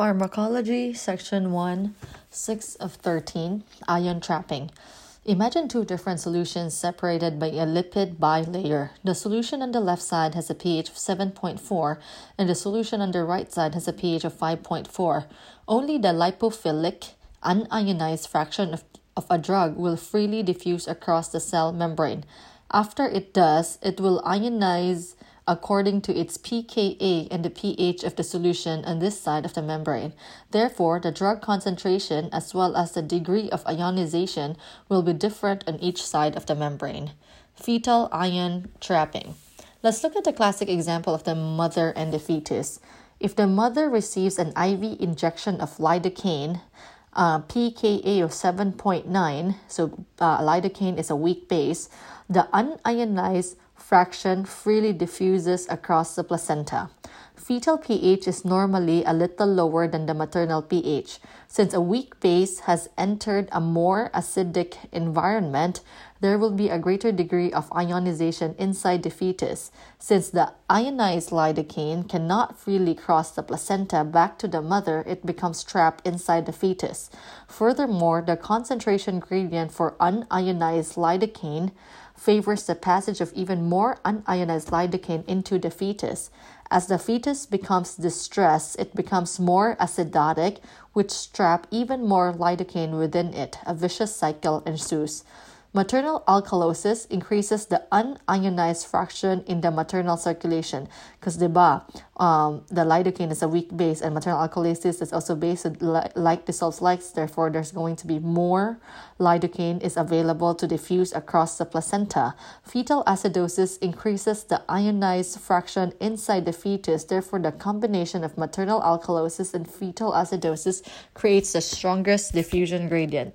Pharmacology, Section 1, 6 of 13, Ion trapping. Imagine two different solutions separated by a lipid bilayer. The solution on the left side has a pH of 7.4, and the solution on the right side has a pH of 5.4. Only the lipophilic, unionized fraction of, of a drug will freely diffuse across the cell membrane. After it does, it will ionize according to its pKa and the pH of the solution on this side of the membrane. Therefore, the drug concentration as well as the degree of ionization will be different on each side of the membrane. Fetal ion trapping. Let's look at the classic example of the mother and the fetus. If the mother receives an IV injection of lidocaine, uh, pKa of 7.9, so uh, lidocaine is a weak base, the unionized fraction freely diffuses across the placenta. Fetal pH is normally a little lower than the maternal pH. Since a weak base has entered a more acidic environment, there will be a greater degree of ionization inside the fetus. Since the ionized lidocaine cannot freely cross the placenta back to the mother, it becomes trapped inside the fetus. Furthermore, the concentration gradient for unionized lidocaine favors the passage of even more unionized lidocaine into the fetus. As the fetus becomes distressed, it becomes more acidotic, which trap even more lidocaine within it. A vicious cycle ensues. Maternal alkalosis increases the unionized fraction in the maternal circulation because diba, um, the lidocaine is a weak base and maternal alkalosis is also based like dissolves likes. Therefore, there's going to be more lidocaine is available to diffuse across the placenta. Fetal acidosis increases the ionized fraction inside the fetus. Therefore, the combination of maternal alkalosis and fetal acidosis creates the strongest diffusion gradient.